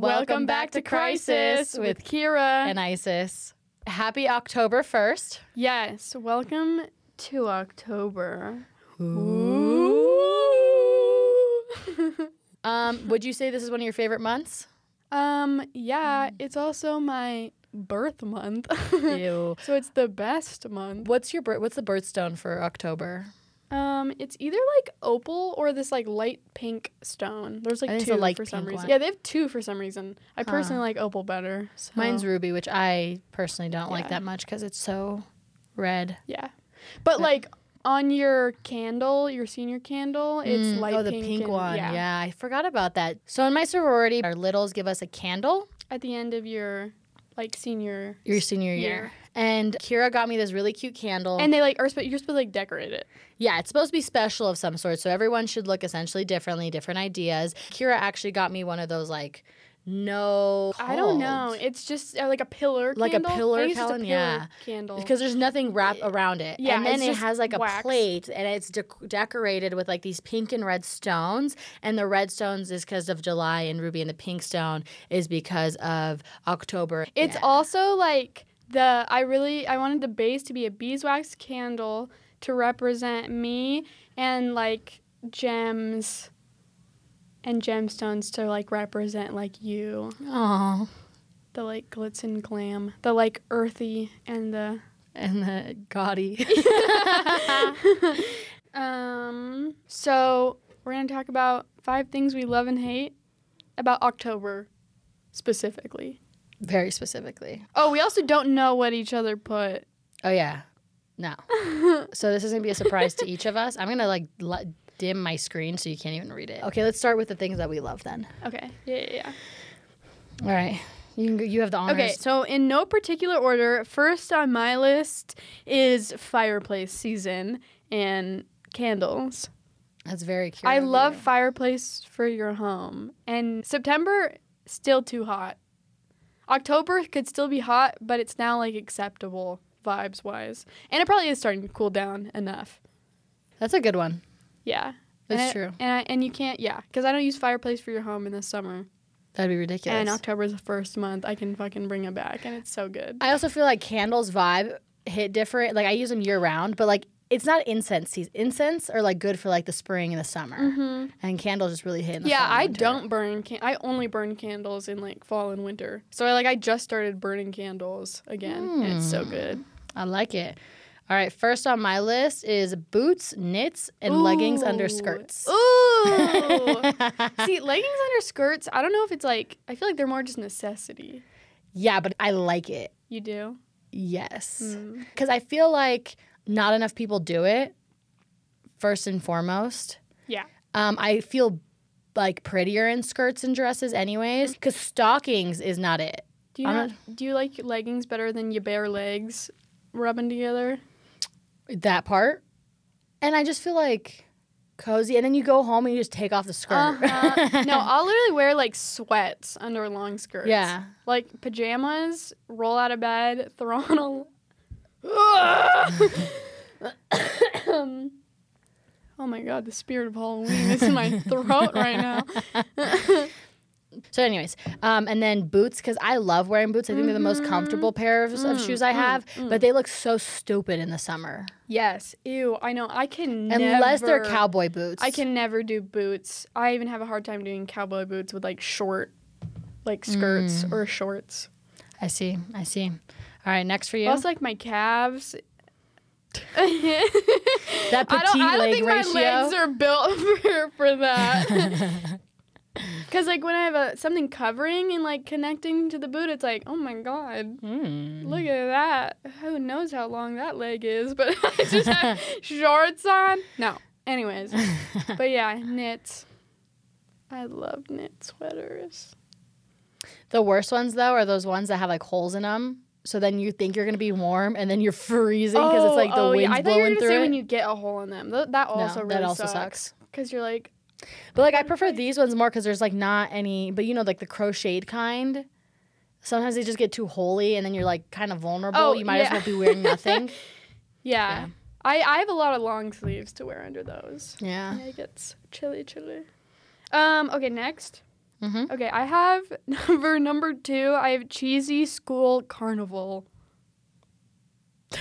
Welcome back to Krisis with Kira and Isis. Happy October 1st. Yes, welcome to October. Um, would you say this is one of your favorite months? Um, yeah, it's also my birth month. Ew. so it's the best month. What's your bir- what's the birthstone for October? Um, it's either like opal or this like light pink stone. There's like I think it's two for some reason. one. Yeah, they have two for some reason. I Huh. personally like opal better. So. Mine's ruby, which I personally don't like that much because it's so red. Yeah, but But- like on your candle, your senior candle, it's Mm, light oh, the pink. pink, and- one. Yeah. I forgot about that. So in my sorority, our littles give us a candle at the end of your like senior. your senior year. Year. And Kira got me this really cute candle. And they like are sp- you're supposed to like decorate it. Yeah, it's supposed to be special of some sort. So everyone should look essentially differently, different ideas. Kira actually got me one of those like no I don't know. It's just uh, like a pillar, Like a candle. Pillar just a pillar yeah. candle. because there's nothing wrapped around it. Yeah, and then it has like a wax. plate and it's dec- decorated with like these pink and red stones. And the red stones is because of July and Ruby, and the pink stone is because of October. It's Yeah. also like the I really I wanted the base to be a beeswax candle to represent me and like gems and gemstones to like represent like you. Aw. The like glitz and glam. The like earthy and the and the gaudy. um so we're going to talk about five things we love and hate about October specifically. Very specifically. Oh, we also don't know what each other put. Oh yeah, no. so this is gonna be a surprise to each of us. I'm gonna like l- dim my screen so you can't even read it. Okay, let's start with the things that we love then. Okay. Yeah, yeah, yeah. All right, you can, you have the honors. Okay, so in no particular order, first on my list is fireplace season and candles. that's very cute. I love you. fireplace for your home. And September still too hot. October could still be hot, but it's now like acceptable vibes wise. And it probably is starting to cool down enough. That's a good one. Yeah. That's and I- true. and I, and you can't yeah, cuz I don't use fireplace for your home in the summer. That'd be ridiculous. And October's the first month I can fucking bring it back and it's so good. I also feel like candles vibe hit different. Like I use them year round, but like it's not incense season. Incense are like good for like the spring and the summer, and candles just really hit. In the Mm-hmm. Yeah, I don't burn. Can- I only burn candles in like fall and winter. So I like I just started burning candles again. And it's so good. I like it. All right, first on my list is boots, knits, and leggings under skirts. Ooh. See, leggings under skirts. I don't know if it's like. I feel like they're more just necessity. Yeah, but I like it. You do. Yes. Mm. Because I feel like not enough people do it, first and foremost. Yeah. Um, I feel like prettier in skirts and dresses, anyways, because stockings is not it. Do you not, do you like leggings better than your bare legs rubbing together? That part. And I just feel like cozy. And then you go home and you just take off the skirt. Uh-huh. no, I'll literally wear like sweats under long skirts. Yeah. Like pajamas, roll out of bed, throw on a. Oh my god, the spirit of Halloween is in my throat right now. So, anyways, um, and then boots because I love wearing boots. I think they're the most comfortable pairs of shoes I have, but they look so stupid in the summer Yes, ew, I know. I can unless they're cowboy boots. I can never do boots. I even have a hard time doing cowboy boots with like short, like skirts Mm. or shorts. I see. I see. All right, next for you. Also, like my calves. that I petite don't, I don't leg think ratio. my legs are built for, for that. Because like when I have a, something covering and like connecting to the boot, it's like, oh my god, Mm. look at that. Who knows how long that leg is? But I just have shorts on. No. Anyways, but yeah, knits. I love knit sweaters. The worst ones though are those ones that have like holes in them. So then you think you're gonna be warm, and then you're freezing because it's like the oh, wind's yeah. I thought you were blowing gonna through say it. when you get a hole in them. Th- that also no, really that also sucks. Because you're like, But like I prefer these ones more because there's like not any. But you know, like the crocheted kind. Sometimes they just get too holy, and then you're like kind of vulnerable. Oh, you might as well be wearing nothing. yeah. Yeah. I, I have a lot of long sleeves to wear under those. yeah. It gets chilly, chilly. Um. Okay. Next. Mm-hmm. Okay, I have number number two. I have cheesy school carnival.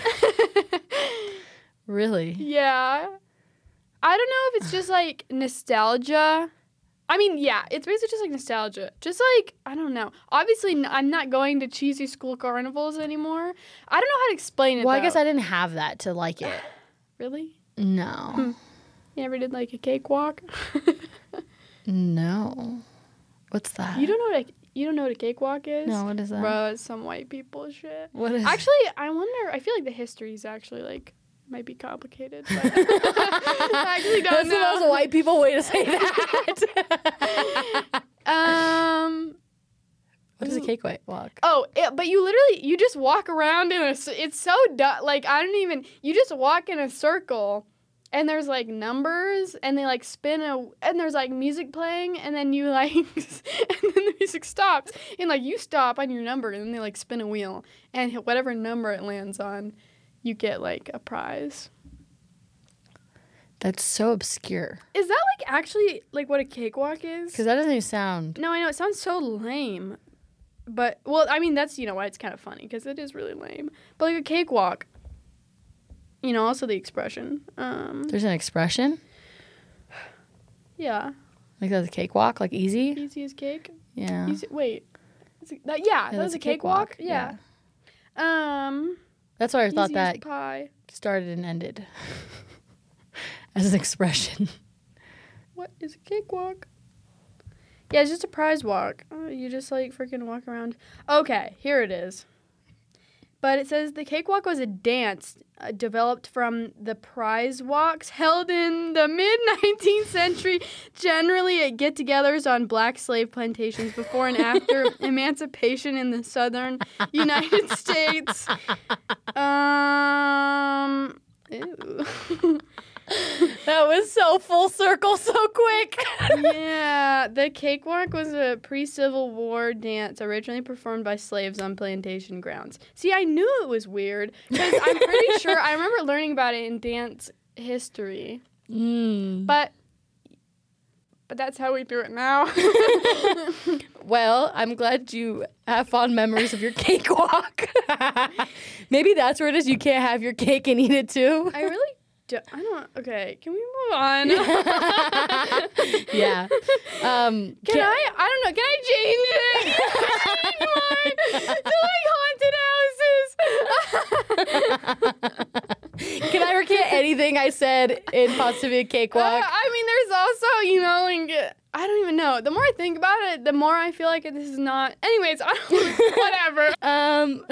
Really? yeah, I don't know if it's just like nostalgia. I mean, yeah, it's basically just like nostalgia. Just like I don't know. Obviously, n- I'm not going to cheesy school carnivals anymore. I don't know how to explain it. Well, I guess. I didn't have that to like it. really. No. You never did like a cakewalk. No. What's that? you don't know what a, you don't know what a cakewalk is. No, what is that? Bro, it's some white people shit. What is Actually, I wonder. I feel like the history is actually like might be complicated. But I actually don't That's the most white people way to say that. Um. what is a Ooh. cake walk? Oh, it, but you literally you just walk around in a. It's so du- like I don't even. You just walk in a circle, and there's like numbers, and they like spin a, and there's like music playing, and then you like, and then the music stops, and like you stop on your number, and then they like spin a wheel, and whatever number it lands on, you get like a prize. That's so obscure. Is that like actually like what a cakewalk is? Because that doesn't even sound. No, I know it sounds so lame, but well, I mean that's you know why it's kind of funny because it is really lame. But like a cakewalk, you know, also the expression. Um, There's an expression yeah, like that's a cakewalk, like easy. easy as cake. Yeah. Easy, wait, it, that, yeah, that that's was a cakewalk. cakewalk, Yeah. Um, That's why I thought that pie. started and ended as an expression. What is a cakewalk? Yeah, it's just a prize walk. Uh, you just like freaking walk around. Okay, here it is. But it says the cakewalk was a dance uh, developed from the prize walks held in the mid 19th century, generally at get togethers on black slave plantations before and after emancipation in the southern United States. Um. That was so full circle, so quick. yeah, the cakewalk was a pre-Civil War dance originally performed by slaves on plantation grounds. See, I knew it was weird because I'm pretty sure I remember learning about it in dance history, Mm. but but that's how we do it now. Well, I'm glad you have fond memories of your cakewalk. Maybe that's where it is. You can't have your cake and eat it too. I really do. I don't. Okay, can we move on? yeah. Um, Can can- I? I don't know. Can I change it? Can I change mine to like haunted houses? Can I recant anything I said in Positivity Uh, Cakewalk? I mean, there's also, you know, like, I don't even know. The more I think about it, the more I feel like this is not. Anyways, I don't, whatever. Um.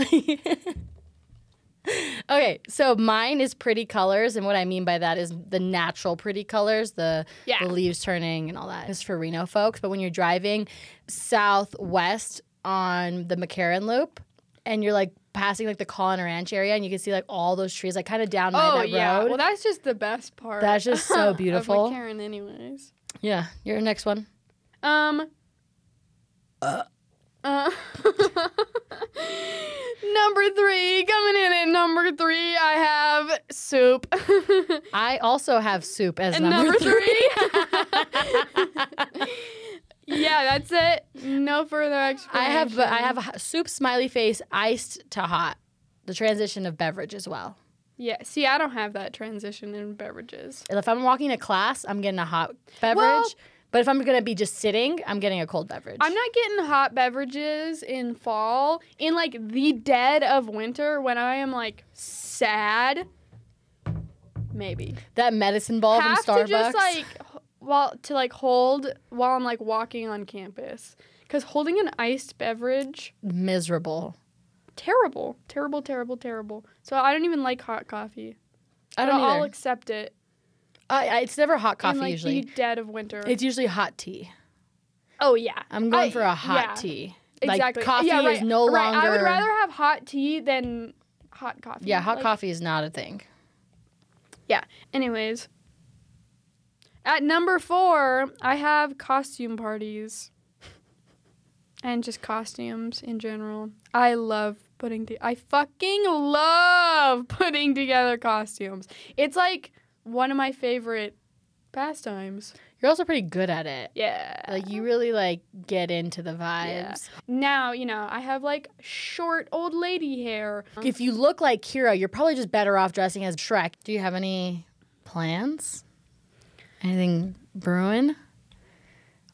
okay, so mine is pretty colors, and what I mean by that is the natural pretty colors, the, Yeah. the leaves turning and all that. It's for Reno folks, but when you're driving southwest on the McCarran Loop, and you're like passing like the Caughlin Ranch area, and you can see like all those trees, like kind of down by Oh that yeah. road. Well, that's just the best part. That's just so beautiful. of Karen, anyways. yeah, your next one. Um. Uh. Uh, number three, coming in at number three, I have soup. I also have soup as number, number three. yeah, that's it. No further explanation. I have I have soup smiley face iced to hot. The transition of beverage as well. Yeah, see, I don't have that transition in beverages. If I'm walking to class, I'm getting a hot beverage. Well- but if I'm gonna be just sitting, I'm getting a cold beverage. I'm not getting hot beverages in fall, in like the dead of winter when I am like sad. Maybe that medicine ball have from Starbucks. to just like while to like hold while I'm like walking on campus because holding an iced beverage miserable. terrible, terrible, terrible, terrible. So I don't even like hot coffee. I don't I'll accept it I, it's never hot coffee in like usually. the dead of winter. It's usually hot tea. oh yeah, I'm going I- for a hot yeah. tea. Exactly. Like coffee yeah, right, is no right. longer. I would rather have hot tea than hot coffee. yeah, hot Like, coffee is not a thing. Yeah. Anyways, at number four, I have costume parties and just costumes in general. I love putting. To- I fucking love putting together costumes. It's like one of my favorite pastimes. You're also pretty good at it. Yeah. Like you really like get into the Yeah. vibes. now, you know, I have like short old lady hair. If you look like Kira, you're probably just better off dressing as Shrek. Do you have any plans? Anything brewing?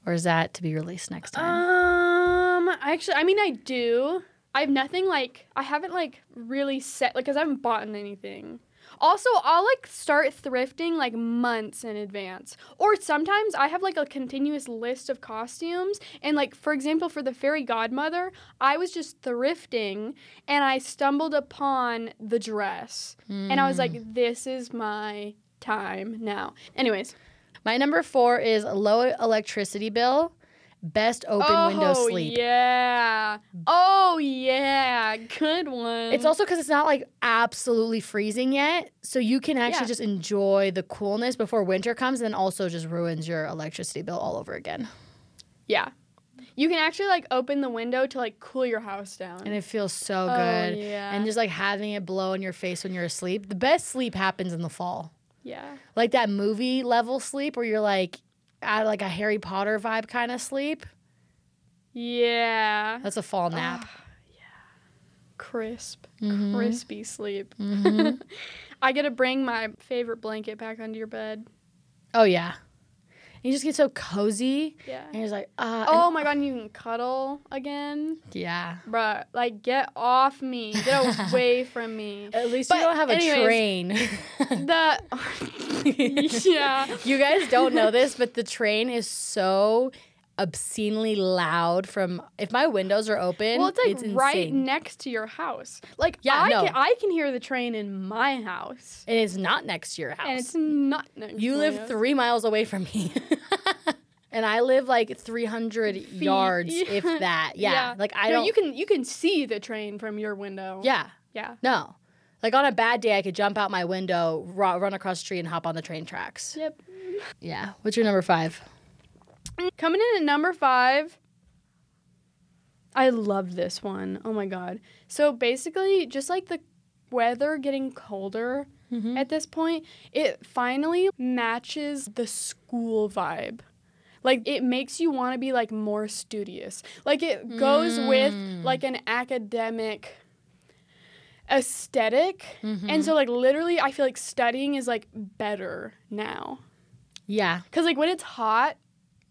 Or is that to be released next time? Um, actually, I mean, I do. I have nothing like I haven't like really set like because I haven't bought anything. Also, I'll like start thrifting like months in advance. Or sometimes I have like a continuous list of costumes. And like, for example, for the fairy godmother, I was just thrifting and I stumbled upon the dress. And I was like, hmm. this is my time now. Anyways. My number four is low electricity bill, best open window oh, sleep. Oh. Yeah. Oh yeah. Good one. It's also because it's not like absolutely freezing yet, so you can actually Yeah. just enjoy the coolness before winter comes, and then also just ruins your electricity bill all over again. yeah. You can actually like open the window to like cool your house down. And it feels so Oh, good. yeah. And just like having it blow in your face when you're asleep. The best sleep happens in the fall. yeah. Like that movie level sleep where you're like at like a Harry Potter vibe kind of sleep. Yeah. That's a fall nap. Yeah. Crisp. Mhm. Crispy sleep. Mhm. I get to bring my favorite blanket back under your bed. oh yeah. You just get so cozy. Yeah. And you're like, ah. Oh my god, and you can cuddle again. yeah. Bruh, like get off me. Get away from me. At least But you don't have a train. The Yeah. You guys don't know this, but the train is so obscenely loud from if my windows are open. Well, it's like right insane. next to your house. Like Yeah, I no. can I can hear the train in my house. and it's not next to your house. And it's not next you live house. three miles away from me. and I live like 300 yards, Yeah. if that. Yeah. Like I No, don't. you can you can see the train from your window. yeah. Yeah. No. Like on a bad day, I could jump out my window, ru- run across the street, and hop on the train tracks. Yep. Yeah. What's your number five? Coming in at number five. I love this one. Oh my god. So basically, just like the weather getting colder Mhm. at this point, it finally matches the school vibe. Like it makes you want to be like more studious. Like it goes with Mm. like an academic aesthetic. Mm-hmm. And so like literally I feel like studying is like better now. Yeah. Cuz like when it's hot,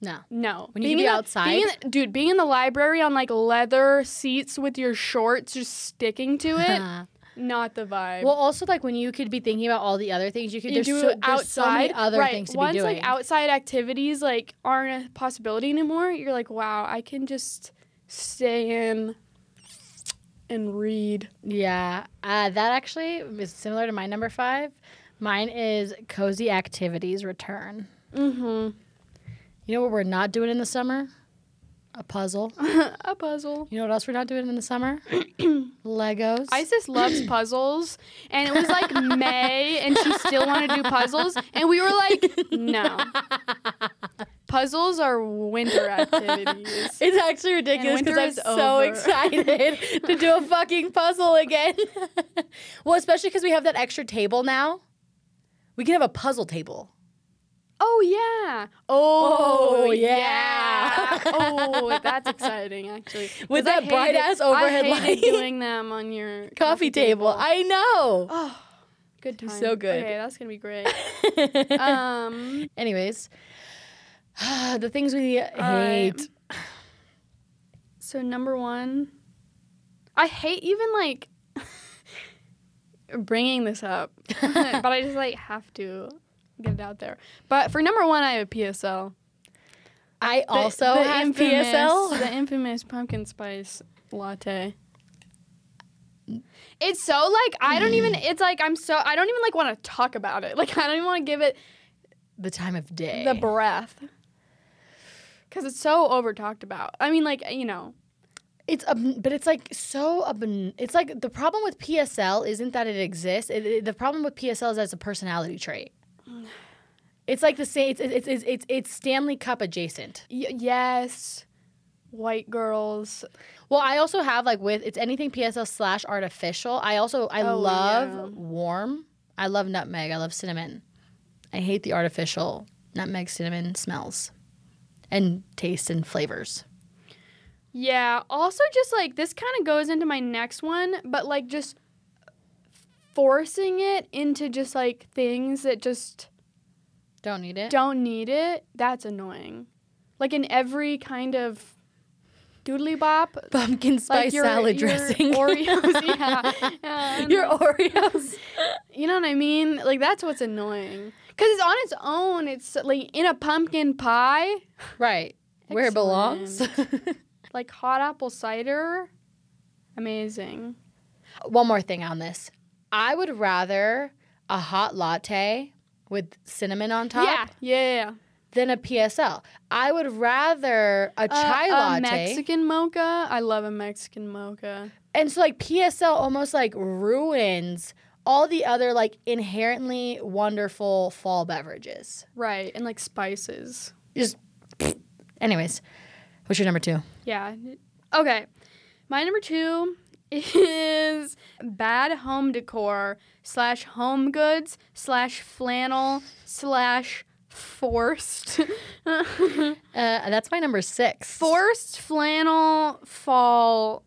No. no. When you be the- outside? being in- dude, being in the library on like leather seats with your shorts just sticking to it, not the vibe. well, also like when you could be thinking about all the other things you could you do so, it there's so outside. other right. things to Once be doing. like outside activities like aren't a possibility anymore, you're like, wow, I can just stay in and read. Yeah, uh, that actually is similar to my number five. Mine is cozy activities return. Mm-hmm. You know what we're not doing in the summer? A puzzle. a puzzle. You know what else we're not doing in the summer? Legos. Isis loves puzzles, and it was like May, and she still wanted to do puzzles, and we were like, no. Puzzles are winter activities. it's actually ridiculous because I'm so over. excited to do a fucking puzzle again. well, especially because we have that extra table now. We can have a puzzle table. Oh yeah. Oh, Oh, yeah. yeah. oh, that's exciting actually. With that bright ass overhead I hated light. doing them on your Coffee, table. I know. Oh, good time. So good. Okay, that's gonna be great. um, Anyways, the things we right. hate. so number one, I hate even like bringing this up, but I just like have to get it out there. But for number one, I have PSL. I The- also the have infamous- PSL. The infamous pumpkin spice latte. It's so like I don't even. It's like I'm so I don't even like want to talk about it. Like I don't even want to give it The time of day. the breath because it's so over talked about. I mean, like you know, it's ob- but it's like so ob- it's like the problem with PSL isn't that it exists. It, it- the problem with PSL is that it's a personality trait. It's like the same. It's it's it's it's, it's Stanley Cup adjacent. y- yes, white girls. Well, I also have like with it's anything PSL slash artificial. I also I Oh, love yeah. warm. I love nutmeg. I love cinnamon. I hate the artificial nutmeg, cinnamon smells and taste and flavors. Yeah. Also, just like this kind of goes into my next one, but like just forcing it into just like things that just Don't need it. don't need it, that's annoying. Like in every kind of doodly bop, Pumpkin spice like your, salad your dressing. Oreos, yeah. yeah. your Oreos. You know what I mean? Like that's what's annoying. Cause it's on its own. It's like in a pumpkin pie, right. Where it belongs. like hot apple cider. Amazing. One more thing on this. I would rather a hot latte with cinnamon on top Yeah, yeah, yeah. than a PSL. I would rather a chai Uh, latte. A Mexican mocha. I love a Mexican mocha. and so like PSL almost like ruins all the other like inherently wonderful fall beverages. Right, and like spices. Just anyways, what's your number 2? Yeah. Okay. My number two is bad home decor slash home goods slash flannel slash forced Uh, that's my number 6. forced flannel fall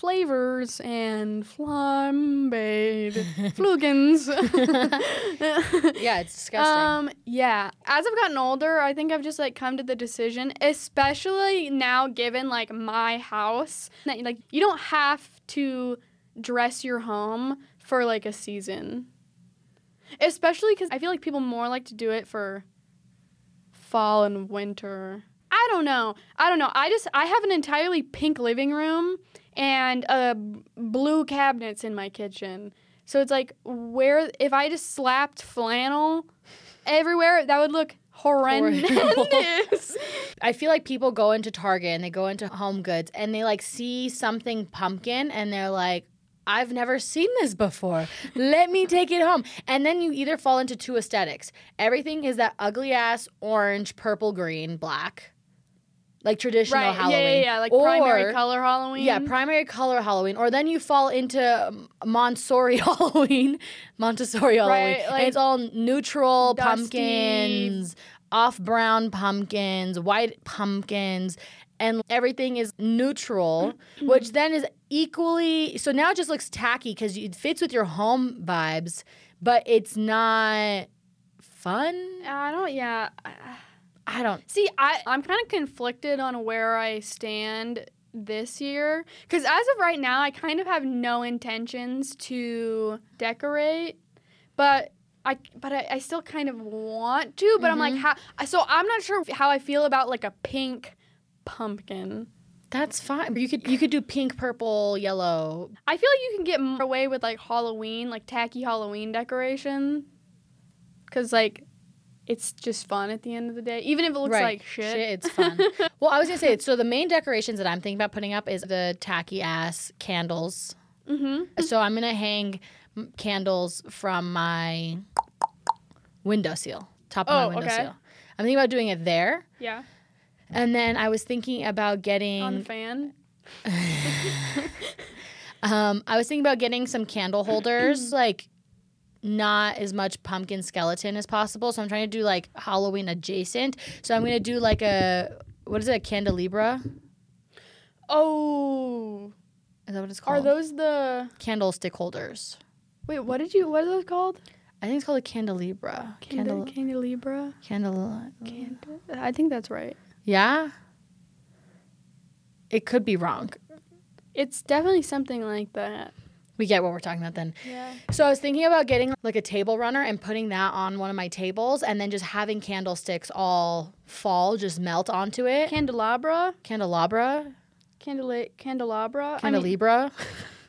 flavors and flambéed flugans. yeah, it's disgusting. Um, yeah. As I've gotten older, I think I've just like come to the decision, especially now given like my house, that like you don't have to dress your home for like a season. Especially cuz I feel like people more like to do it for fall and winter. I don't know. I don't know. I just I have an entirely pink living room and uh blue cabinets in my kitchen. So it's like where if I just slapped flannel everywhere, that would look horrendous. I feel like people go into Target and they go into Home Goods and they like see something pumpkin and they're like, I've never seen this before. Let me take it home. And then you either fall into two aesthetics. Everything is that ugly ass orange, purple, green, black. Like traditional right. Halloween. Yeah, yeah, yeah. Like Or- primary color Halloween. Yeah, primary color Halloween, or then you fall into Montessori Halloween, Montessori Halloween. Right, and it's all neutral dusty. pumpkins, off brown pumpkins, white pumpkins, and everything is neutral, mm-hmm. which then is equally. So now it just looks tacky because it fits with your home vibes, but it's not fun. Uh, I don't yeah. I don't. See, I I'm kind of conflicted on where I stand this year cuz as of right now, I kind of have no intentions to decorate, but I but I, I still kind of want to, but I'm like how so I'm not sure how I feel about like a pink pumpkin. That's fine. You could you could do pink, purple, yellow. I feel like you can get more away with like Halloween, like tacky Halloween decoration. Cause like it's just fun at the end of the day. Even if it looks Right. like shit. it's fun. well, I was gonna say so. The main decorations that I'm thinking about putting up is the tacky ass candles. mm-hmm. So I'm gonna hang candles from my window windowsill, top of Oh, my okay. windowsill. I'm thinking about doing it there, Yeah. and then I was thinking about On the getting. fan. Um, I was thinking about getting some candle holders, like not as much pumpkin skeleton as possible. So I'm trying to do like Halloween adjacent. So I'm gonna do like a what is it, a candelabra? Oh. Is that what it's called? Are those the candlestick holders? Wait, what did you what are those called? I think it's called a candelabra. Candle, candelabra? candle. Candle. I think that's right. Yeah. It could be wrong. It's definitely something like that. We get what we're talking about then. Yeah. So I was thinking about getting like a table runner and putting that on one of my tables and then just having candlesticks all fall, just melt onto it. Candelabra? Candelabra? Candela- candelabra? I mean,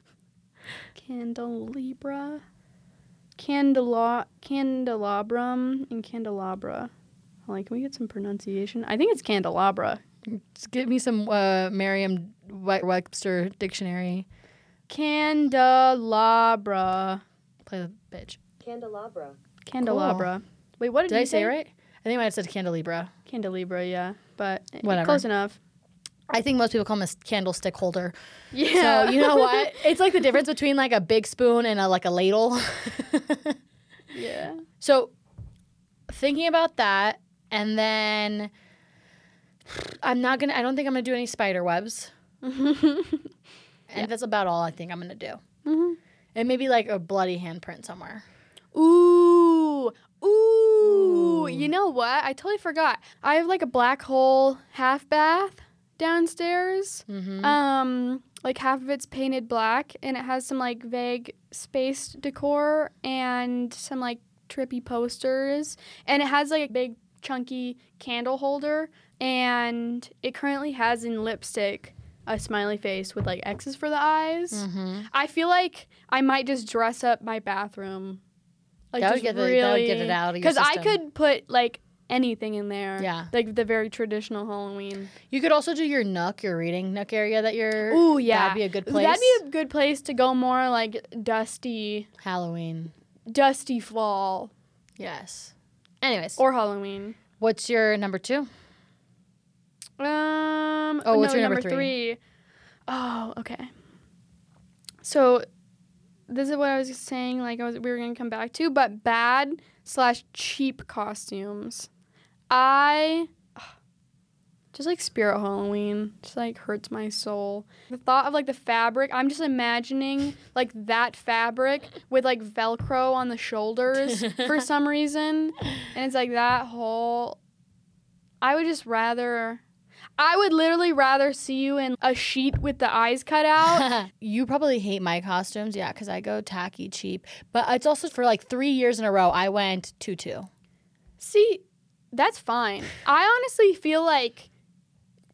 Candelabra? candelabra? Candela- candelabrum and candelabra. Like, can we get some pronunciation? I think it's candelabra. Just give me some uh, Merriam Webster dictionary. Candelabra. Play the bitch. Candelabra. Candelabra. Wait, what did, Did you I say it right? I think I might have said candelabra. Candelabra, yeah. But Whatever. close enough. I think most people call them a candlestick holder. Yeah. So you know what? It's like the difference between like a big spoon and a like a ladle. yeah. so thinking about that, And then I'm not gonna. I don't think I'm gonna do any spider webs. and that's about all I think I'm gonna do. Mhm. And maybe like a bloody handprint somewhere. Ooh. Ooh. Ooh. You know what? I totally forgot. I have like a black hole half bath downstairs. Mm-hmm. Um, like half of it's painted black and it has some like vague space decor and some like trippy posters and it has like a big chunky candle holder and it currently has in lipstick a smiley face with like X's for the eyes. mm-hmm. I feel like I might just dress up my bathroom. Like That would just get the- that would get it out of your Because I could put like anything in there. Yeah. Like the very traditional Halloween. You could also do your nook, your reading nook area that you're. Ooh, yeah. That'd be a good place. That'd be a good place to go more like dusty, Halloween. dusty fall Yes. Anyways, or Halloween. what's your number two? Um. Oh, what's no, your number three? Oh, okay. So, this is what I was saying. Like I was, we were gonna come back to, but bad slash cheap costumes. I just like Spirit Halloween. Just like hurts my soul. The thought of like the fabric. I'm just imagining like that fabric with like Velcro on the shoulders for some reason, and it's like that whole. I would just rather. I would literally rather see you in a sheet with the eyes cut out. you probably hate my costumes, yeah, because I go tacky cheap. But it's also for like three years in a row. I went tutu. See, that's fine. I honestly feel like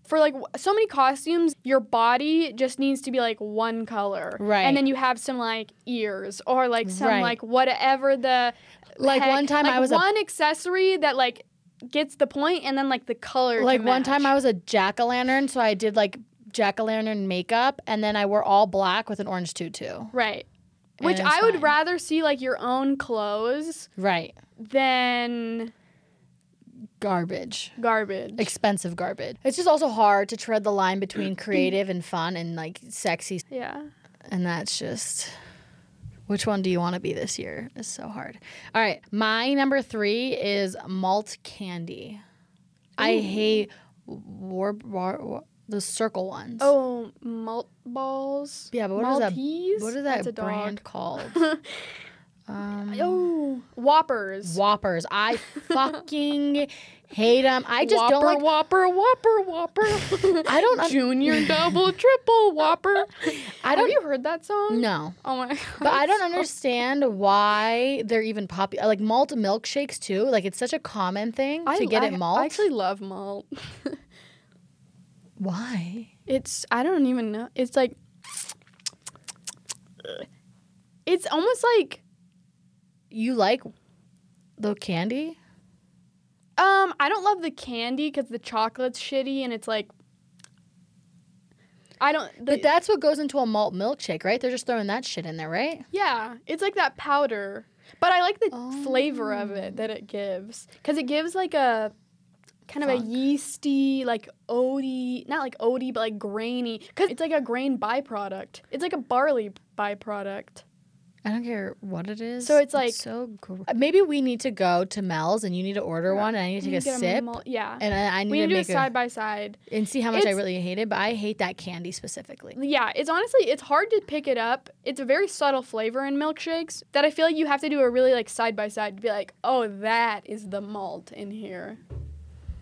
for like so many costumes, your body just needs to be like one color. Right. And then you have some like ears or like some Right. like whatever the Like heck- one time like I was a- one accessory that like gets the point and then like the color. to Like one time I was a jack o' lantern, so I did like jack o' lantern makeup, and then I wore all black with an orange tutu. Right. And Which I would fine. rather see like your own clothes Right. than Garbage. garbage. Expensive garbage. It's just also hard to tread the line between creative and fun and like sexy. yeah. And that's just which one do you want to be this year? It's so hard. All right. My number three is malt candy. I hate war, war, war the circle ones. Oh, malt balls. Yeah, but what is that- Maltese? what is that a dog. brand called? um, Oh, Whoppers. Whoppers. I fucking hate them. I just Whopper, don't like. Whopper, Whopper, Whopper. I don't un- Junior, double, triple, Whopper. I Have don't. you heard that song? No. Oh my god. But I don't So- understand why they're even popular. Like malt milkshakes too. Like it's such a common thing I, to get I, it malt. I actually love malt. why? It's I don't even know. It's like it's almost like You like the candy? um I don't love the candy because the chocolate's shitty and it's like I don't. The, But that's what goes into a malt milkshake, right? They're just throwing that shit in there, right? yeah, it's like that powder. But I like the flavor of Oh. it that it gives because it gives like a kind of a yeasty, like oaty, not like oaty, but like grainy. Because it's like a grain byproduct. It's like a barley byproduct. I don't care what it is. So it's like- so. Gr- uh, Maybe we need to go to Mel's and you need to order one and I need to take a sip malt- yeah. and I, I need we to need to do it side by side. and see how much I really hate it. But I hate that candy specifically. Yeah, it's honestly it's hard to pick it up. It's a very subtle flavor in milkshakes that I feel like you have to do a really like side by side to be like, oh, that is the malt in here.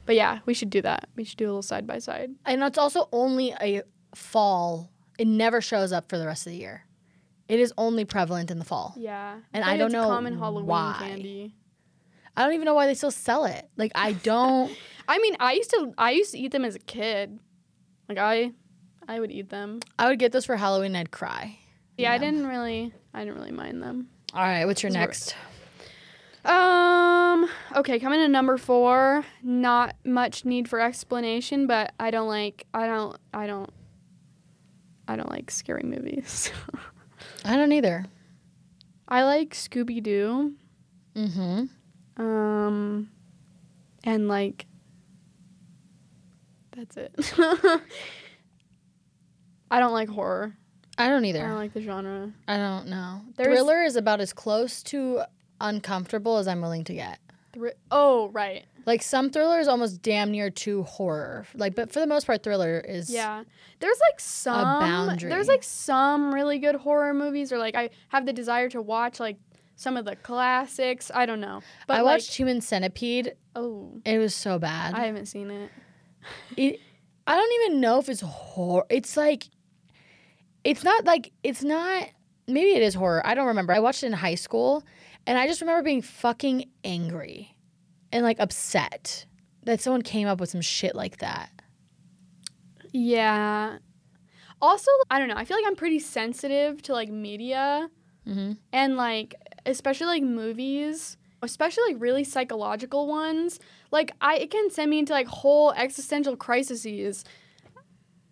But yeah, we should do that. We should do a little side by side. And it's also only a fall. It never shows up for the rest of the year. It is only prevalent in the fall. Yeah, And I don't it's know common Halloween why. candy. I don't even know why they still sell it. Like I don't. I mean, I used to I used to eat them as a kid. Like I, I would eat them. I would get those for Halloween. and I'd cry. Yeah, I didn't really I didn't really mind them. All right, what's your next? Um. Okay, coming to number four. Not much need for explanation, but I don't like. I don't. I don't. I don't like scary movies. I don't either. I like Scooby Doo. Mm-hmm. Um. And like. That's it. I don't like horror. I don't either. I don't like the genre. I don't know. There's- Thriller is about as close to uncomfortable as I'm willing to get. Thri- oh right. Like some thriller is almost damn near too horror. Like, but for the most part, thriller is Yeah. There's like some boundary. there's like some really good horror movies or like I have the desire to watch like some of the classics. I don't know. But I like, watched Human Centipede. oh, It was so bad. I haven't seen it. it, I don't even know if it's horror. It's like, it's not like it's not. Maybe it is horror. I don't remember. I watched it in high school, and I just remember being fucking angry and like upset that someone came up with some shit like that. Yeah. Also, I don't know. I feel like I'm pretty sensitive to like media Mm-hmm. and like especially like movies, especially like really psychological ones. Like I it can send me into like whole existential crises.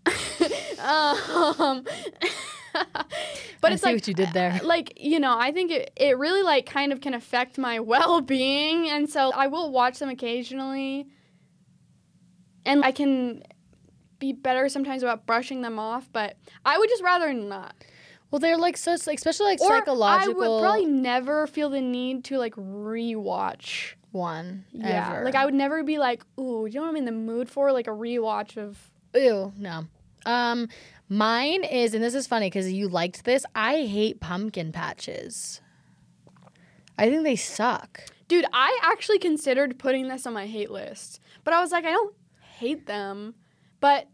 um, but I it's see like what you did there. like you know i think it, it really like kind of can affect my well-being and so i will watch them occasionally and i can be better sometimes about brushing them off but i would just rather not Well, they're like so, like, especially like or psychological. i would probably never feel the need to like rewatch one. yeah ever. like i would never be like ooh you know what i'm in the mood for like a rewatch of Ew, no. Um, mine is, and this is funny because you liked this. I hate pumpkin patches. I think they suck. dude i actually considered putting this on my hate list but i was like i don't hate them but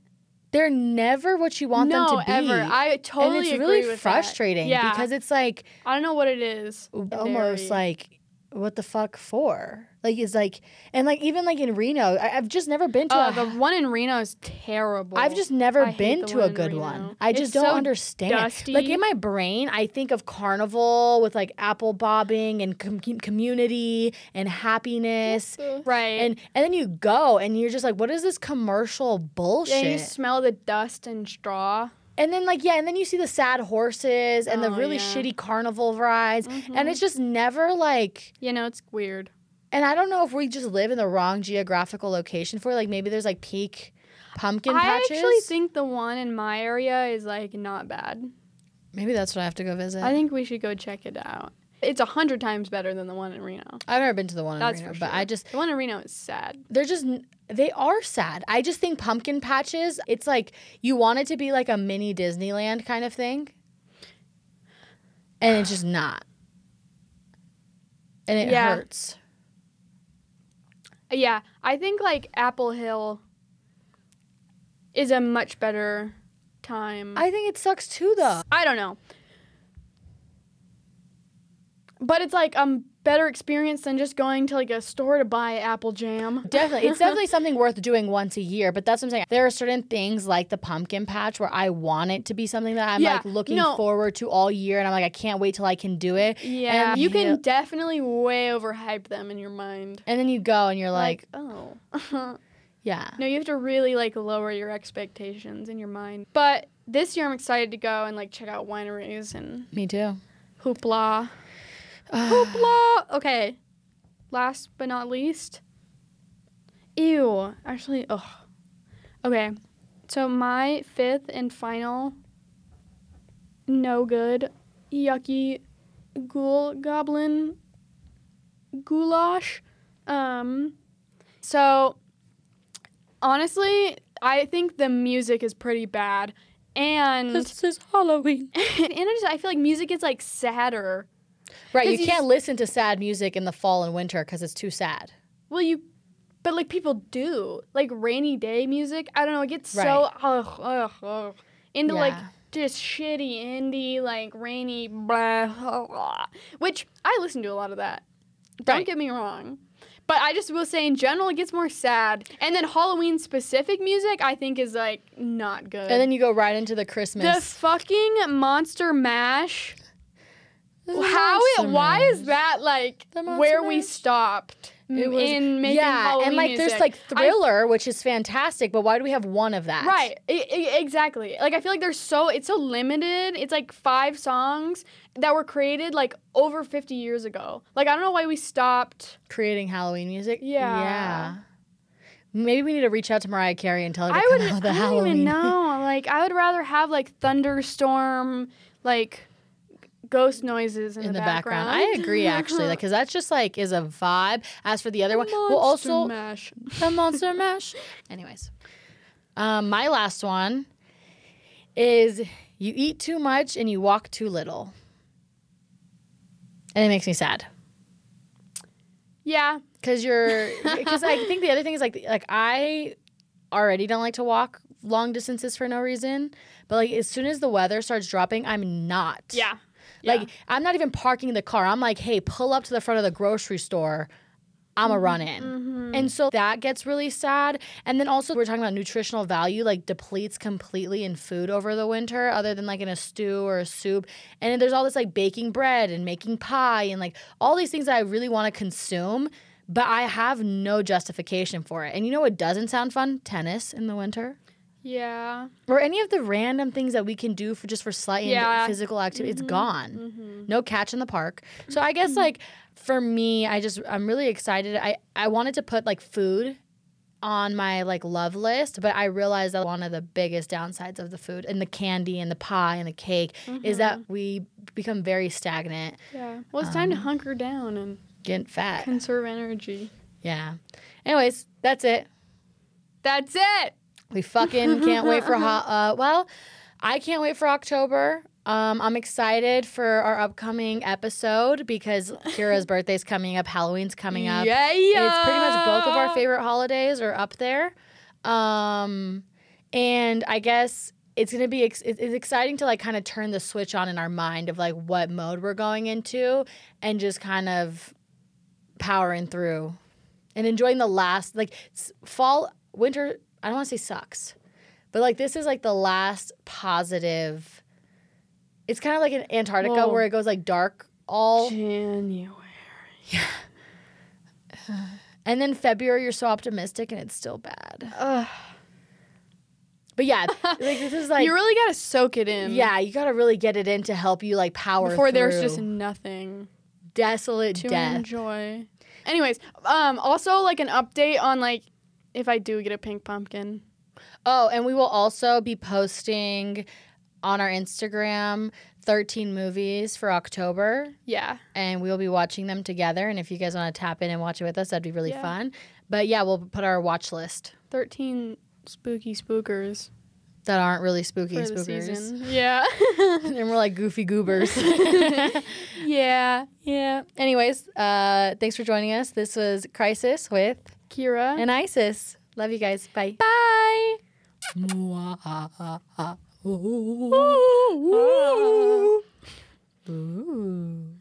They're never what you want no, them to be. ever. I totally and it's really frustrating Yeah, because it's like I don't know what it is. almost Very- like what the fuck for? Like it's like and like even like in Reno, I, I've just never been to Uh, a the one in Reno is terrible. I've just never I been to a good Reno. one. I It's just don't so understand. dusty. Like in my brain, I think of carnival with like apple bobbing and com- community and happiness. right. And and then you go and you're just like, what is this commercial bullshit? yeah, you smell the dust and straw. And then like yeah, and then you see the sad horses and the Oh, really yeah. Mm-hmm. shitty carnival rides, and it's just never like. You know, it's weird. And I don't know if we just live in the wrong geographical location for it. like maybe there's like peak pumpkin I patches. I actually think the one in my area is like not bad. maybe that's what I have to go visit. I think we should go check it out. It's a hundred times better than the one in Reno. I've never been to the one in That's Reno, for but. I just The one in Reno is sad. they're just they are sad. I just think pumpkin patches. It's like you want it to be like a mini Disneyland kind of thing, and it's just not, and it Yeah. hurts. Yeah, I think like Apple Hill is a much better time. I think it sucks too, though. I don't know. But it's like um better experience than just going to like a store to buy apple jam. Definitely, it's definitely something worth doing once a year. But that's what I'm saying. There are certain things like the pumpkin patch where I want it to be something that I'm Yeah, like looking no. forward to all year, and I'm like, I can't wait till I can do it. Yeah, And you can definitely way overhype them in your mind. And then you go and you're like, oh. yeah. no, you have to really like lower your expectations in your mind. But this year I'm excited to go and like check out wineries and Me too. hoopla. Hoopla. Okay. Last but not least. Ew. Actually, ugh. Okay. So my fifth and final no good yucky ghoul goblin goulash. Um so honestly, I think the music is pretty bad. And This is Halloween. and I just I feel like music is like sadder Right, you you can't listen to sad music in the fall and winter because it's too sad. Well, you, but like people do like rainy day music. I don't know. It gets so ugh, ugh, ugh, into like just shitty indie like rainy blah, blah, blah, which I listen to a lot of that. Don't Right. get me wrong. But I just will say in general it gets more sad. And then Halloween specific music I think is like not good. And then you go right into the Christmas. the fucking Monster Mash. How it? Why is that like where we stopped mm, It was- in making yeah, Halloween and like music? there's like I Thriller, which is fantastic, but why do we have one of that? Right. I- I- exactly. Like I feel like there's so it's so limited. It's like five songs that were created like over 50 years ago. Like I don't know why we stopped. Creating Halloween music. Yeah. Yeah. Maybe we need to reach out to Mariah Carey and tell her to I come would out with I don't Halloween. even know. Like I would rather have like thunderstorm like ghost noises in, in the, the background. I agree, actually, like because that's just like is a vibe. As for the other one, well, also Mash. the monster mash. Anyways, um, my last one is you eat too much and you walk too little, and it makes me sad. Yeah. Cause you're, because I think the other thing is like, like I already don't like to walk long distances for no reason, but like as soon as the weather starts dropping, I'm not. Yeah. Like Yeah. I'm not even parking the car. I'm like, hey, pull up to the front of the grocery store. I'm a mm-hmm. run in. Mm-hmm. And so that gets really sad. And then also we're talking about nutritional value, like depletes completely in food over the winter, other than like in a stew or a soup. And there's all this like baking bread and making pie and like all these things that I really want to consume, but I have no justification for it. And you know what doesn't sound fun? Tennis in the winter. Yeah. Or any of the random things that we can do for just for slight Yeah. physical activity, it's mm-hmm. gone. Mm-hmm. No catch in the park. So I guess mm-hmm. like for me, I just I'm really excited. I I wanted to put like food on my like love list, but I realized that one of the biggest downsides of the food and the candy and the pie and the cake is that we become very stagnant, Yeah. Well, it's time to um, hunker down and get fat. conserve energy. Yeah. Anyways, that's it. That's it. We fucking can't wait for ho- uh well, I can't wait for October. Um, I'm excited for our upcoming episode because Kira's birthday's coming up, Halloween's coming up. Yeah, yeah. It's pretty much both of our favorite holidays are up there. Um, and I guess it's gonna be ex- it's exciting to like kind of turn the switch on in our mind of like what mode we're going into and just kind of powering through and enjoying the last like fall winter i don't want to say sucks but like this is like the last positive it's kind of like in antarctica Whoa. where it goes like dark all January. Yeah. and then february you're so optimistic and it's still bad Ugh. but yeah like this is like you really gotta soak it in. yeah you gotta really get it in to help you like power Before there's just nothing desolate to death enjoy. Anyways, um, also like an update on like if I do get a pink pumpkin. Oh, and we will also be posting on our Instagram 13 movies for October, Yeah. and we'll be watching them together. And if you guys want to tap in and watch it with us, that'd be really Yeah. fun. But yeah, we'll put our watch list Thirteen spooky spookers that aren't really spooky for spookers. Yeah. and we're like goofy goobers. yeah. yeah. Anyways, uh, thanks for joining us. This was Krisis with Kira. and Isis. Love you guys. Bye. Bye. Ah, ah, ah. Ooh. Ooh.